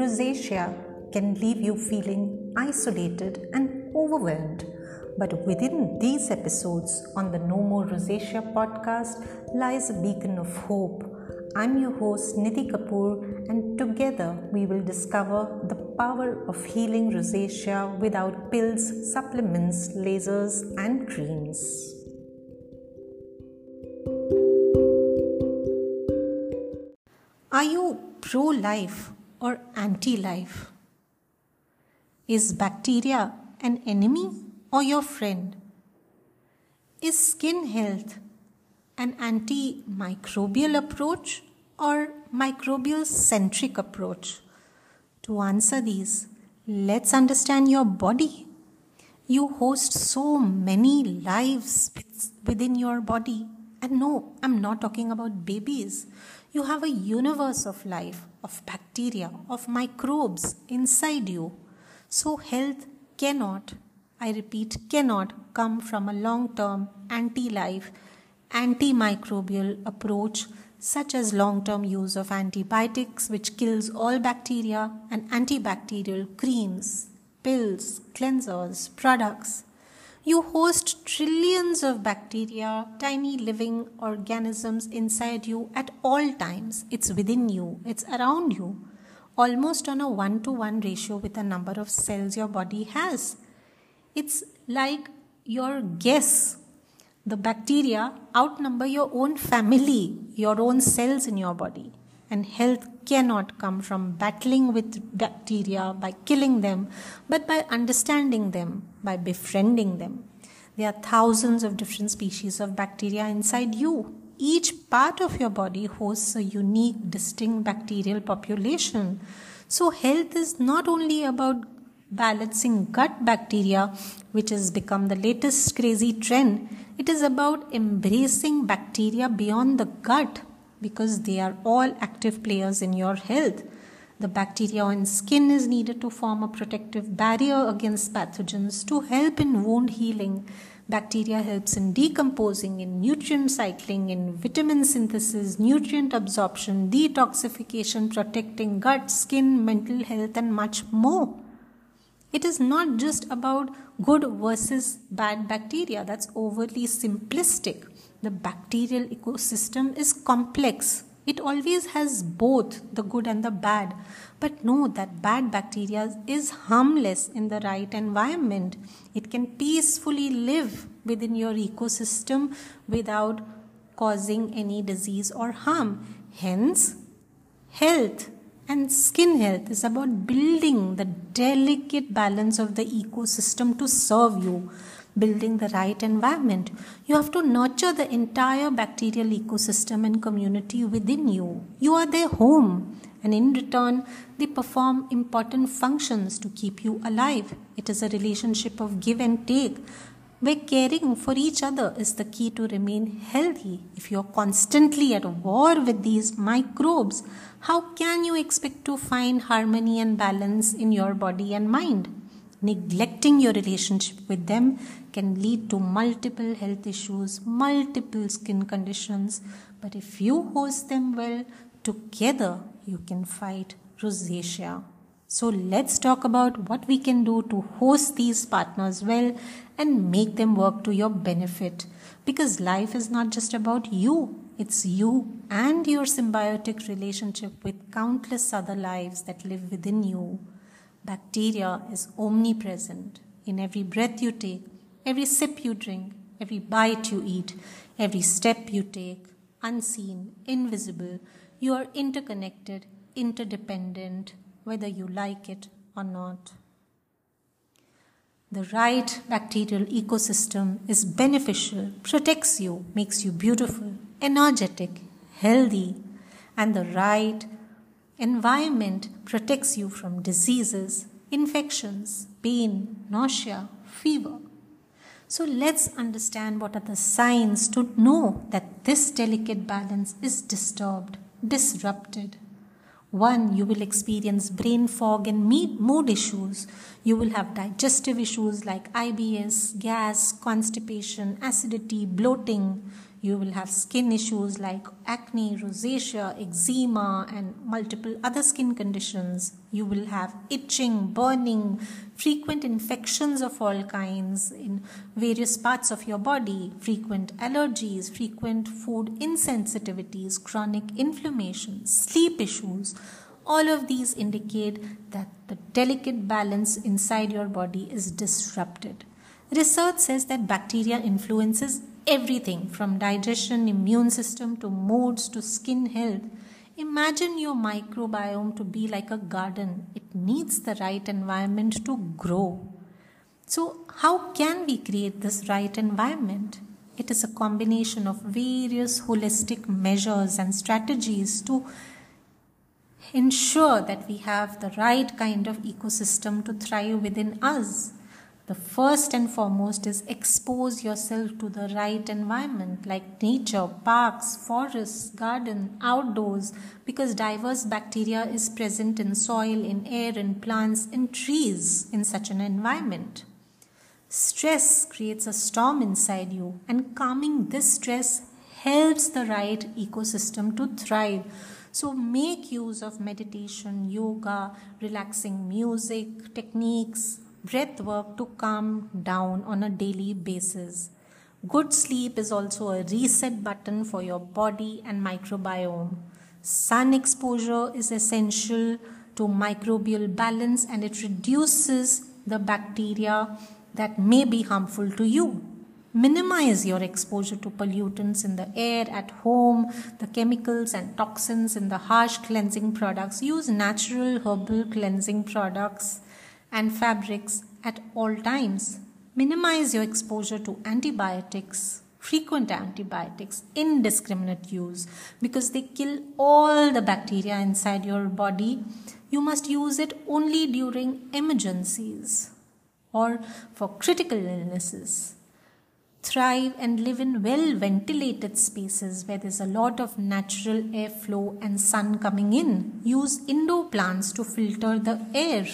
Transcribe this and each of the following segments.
rosacea can leave you feeling isolated and overwhelmed. But within these episodes on the No More Rosacea podcast lies a beacon of hope. I'm your host Nidhi Kapoor, and together we will discover the power of healing rosacea without pills, supplements, lasers, and creams. Are you pro life or anti life? Is bacteria an enemy or your friend? Is skin health an antimicrobial approach or microbial centric approach? To answer these, let's understand your body. You host so many lives within your body. And no, I'm not talking about babies. You have a universe of life, of bacteria, of microbes inside you. So, health cannot, I repeat, cannot come from a long term anti life, antimicrobial approach such as long term use of antibiotics, which kills all bacteria, and antibacterial creams, pills, cleansers, products. You host trillions of bacteria, tiny living organisms inside you at all times. It's within you, it's around you, almost on a one to one ratio with the number of cells your body has. It's like your guess. The bacteria outnumber your own family, your own cells in your body. And health cannot come from battling with bacteria by killing them, but by understanding them, by befriending them. There are thousands of different species of bacteria inside you. Each part of your body hosts a unique, distinct bacterial population. So, health is not only about balancing gut bacteria, which has become the latest crazy trend, it is about embracing bacteria beyond the gut because they are all active players in your health. The bacteria on skin is needed to form a protective barrier against pathogens to help in wound healing. Bacteria helps in decomposing, in nutrient cycling, in vitamin synthesis, nutrient absorption, detoxification, protecting gut, skin, mental health, and much more. It is not just about good versus bad bacteria. That's overly simplistic. The bacterial ecosystem is complex. It always has both the good and the bad. But know that bad bacteria is harmless in the right environment. It can peacefully live within your ecosystem without causing any disease or harm. Hence, health and skin health is about building the delicate balance of the ecosystem to serve you building the right environment. You have to nurture the entire bacterial ecosystem and community within you. You are their home, and in return, they perform important functions to keep you alive. It is a relationship of give and take. Where caring for each other is the key to remain healthy. If you're constantly at war with these microbes, how can you expect to find harmony and balance in your body and mind? Neglecting your relationship with them can lead to multiple health issues, multiple skin conditions. But if you host them well, together you can fight rosacea. So let's talk about what we can do to host these partners well and make them work to your benefit. Because life is not just about you, it's you and your symbiotic relationship with countless other lives that live within you. Bacteria is omnipresent in every breath you take, every sip you drink, every bite you eat, every step you take, unseen, invisible. You are interconnected, interdependent, whether you like it or not. The right bacterial ecosystem is beneficial, protects you, makes you beautiful, energetic, healthy, and the right Environment protects you from diseases, infections, pain, nausea, fever. So let's understand what are the signs to know that this delicate balance is disturbed, disrupted. One, you will experience brain fog and mood issues. You will have digestive issues like IBS, gas, constipation, acidity, bloating. You will have skin issues like acne, rosacea, eczema, and multiple other skin conditions. You will have itching, burning, frequent infections of all kinds in various parts of your body, frequent allergies, frequent food insensitivities, chronic inflammation, sleep issues. All of these indicate that the delicate balance inside your body is disrupted. Research says that bacteria influences everything from digestion, immune system to moods to skin health. Imagine your microbiome to be like a garden. It needs the right environment to grow. So, how can we create this right environment? It is a combination of various holistic measures and strategies to ensure that we have the right kind of ecosystem to thrive within us. The first and foremost is expose yourself to the right environment like nature, parks, forests, garden, outdoors because diverse bacteria is present in soil, in air, in plants, in trees in such an environment. Stress creates a storm inside you and calming this stress helps the right ecosystem to thrive. So make use of meditation, yoga, relaxing music, techniques, breath work to calm down on a daily basis. Good sleep is also a reset button for your body and microbiome. Sun exposure is essential to microbial balance and it reduces the bacteria that may be harmful to you. Minimize your exposure to pollutants in the air at home, the chemicals and toxins in the harsh cleansing products. Use natural herbal cleansing products and fabrics at all times. Minimize your exposure to antibiotics, frequent antibiotics, indiscriminate use because they kill all the bacteria inside your body. You must use it only during emergencies or for critical illnesses. Thrive and live in well ventilated spaces where there's a lot of natural airflow and sun coming in. Use indoor plants to filter the air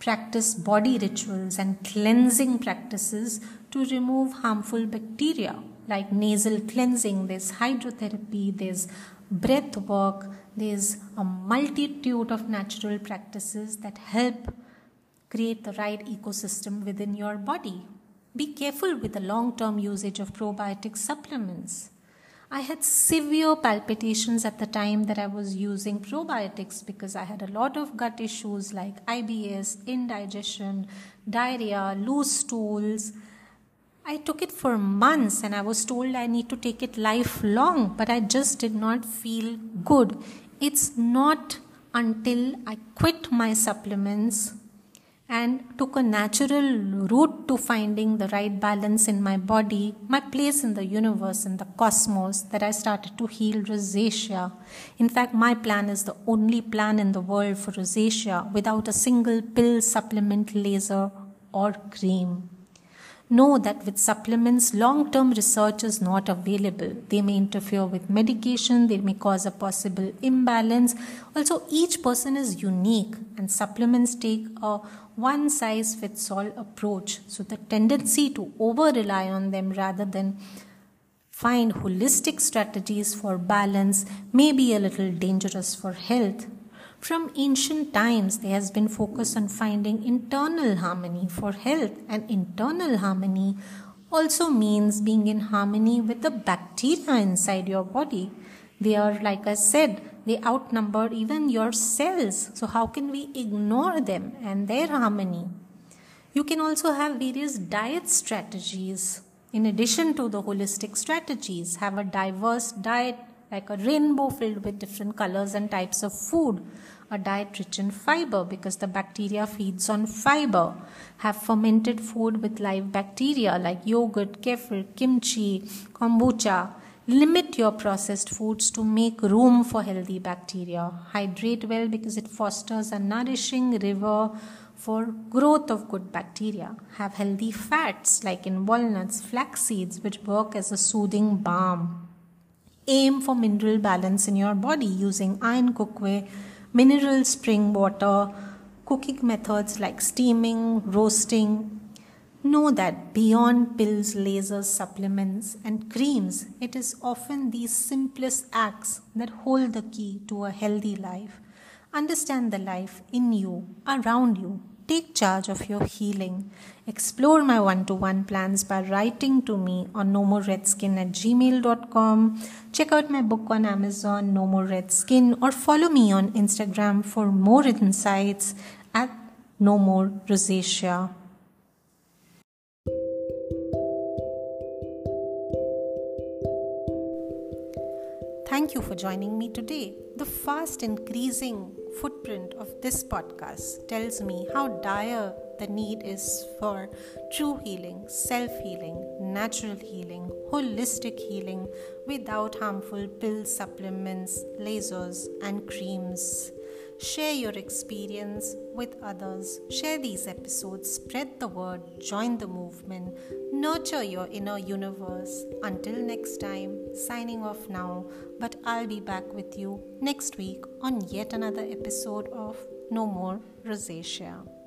practice body rituals and cleansing practices to remove harmful bacteria like nasal cleansing, there's hydrotherapy, there's breath work, there's a multitude of natural practices that help create the right ecosystem within your body. Be careful with the long term usage of probiotic supplements. I had severe palpitations at the time that I was using probiotics because I had a lot of gut issues like IBS, indigestion, diarrhea, loose stools. I took it for months and I was told I need to take it lifelong, but I just did not feel good. It's not until I quit my supplements and took a natural route to finding the right balance in my body, my place in the universe, in the cosmos, that I started to heal rosacea. In fact, my plan is the only plan in the world for rosacea without a single pill, supplement, laser, or cream. Know that with supplements, long term research is not available. They may interfere with medication, they may cause a possible imbalance. Also, each person is unique, and supplements take a one size fits all approach. So, the tendency to over rely on them rather than find holistic strategies for balance may be a little dangerous for health. From ancient times, there has been focus on finding internal harmony for health, and internal harmony also means being in harmony with the bacteria inside your body. They are, like I said, they outnumber even your cells. So, how can we ignore them and their harmony? You can also have various diet strategies in addition to the holistic strategies. Have a diverse diet like a rainbow filled with different colors and types of food a diet rich in fiber because the bacteria feeds on fiber. Have fermented food with live bacteria like yogurt, kefir, kimchi, kombucha. Limit your processed foods to make room for healthy bacteria. Hydrate well because it fosters a nourishing river for growth of good bacteria. Have healthy fats like in walnuts, flax seeds, which work as a soothing balm. Aim for mineral balance in your body using iron cookware mineral spring water, cooking methods like steaming, roasting. Know that beyond pills, lasers, supplements, and creams, it is often these simplest acts that hold the key to a healthy life. Understand the life in you, around you. Take charge of your healing. Explore my one to one plans by writing to me on nomoreredskin at gmail.com. Check out my book on Amazon, No More Red Skin, or follow me on Instagram for more insights at No More Rosacea. Thank you for joining me today. The fast increasing footprint of this podcast tells me how dire the need is for true healing, self healing, natural healing, holistic healing without harmful pills, supplements, lasers, and creams. Share your experience with others. Share these episodes, spread the word, join the movement, nurture your inner universe. Until next time, signing off now, but I'll be back with you next week on yet another episode of No More Rosacea.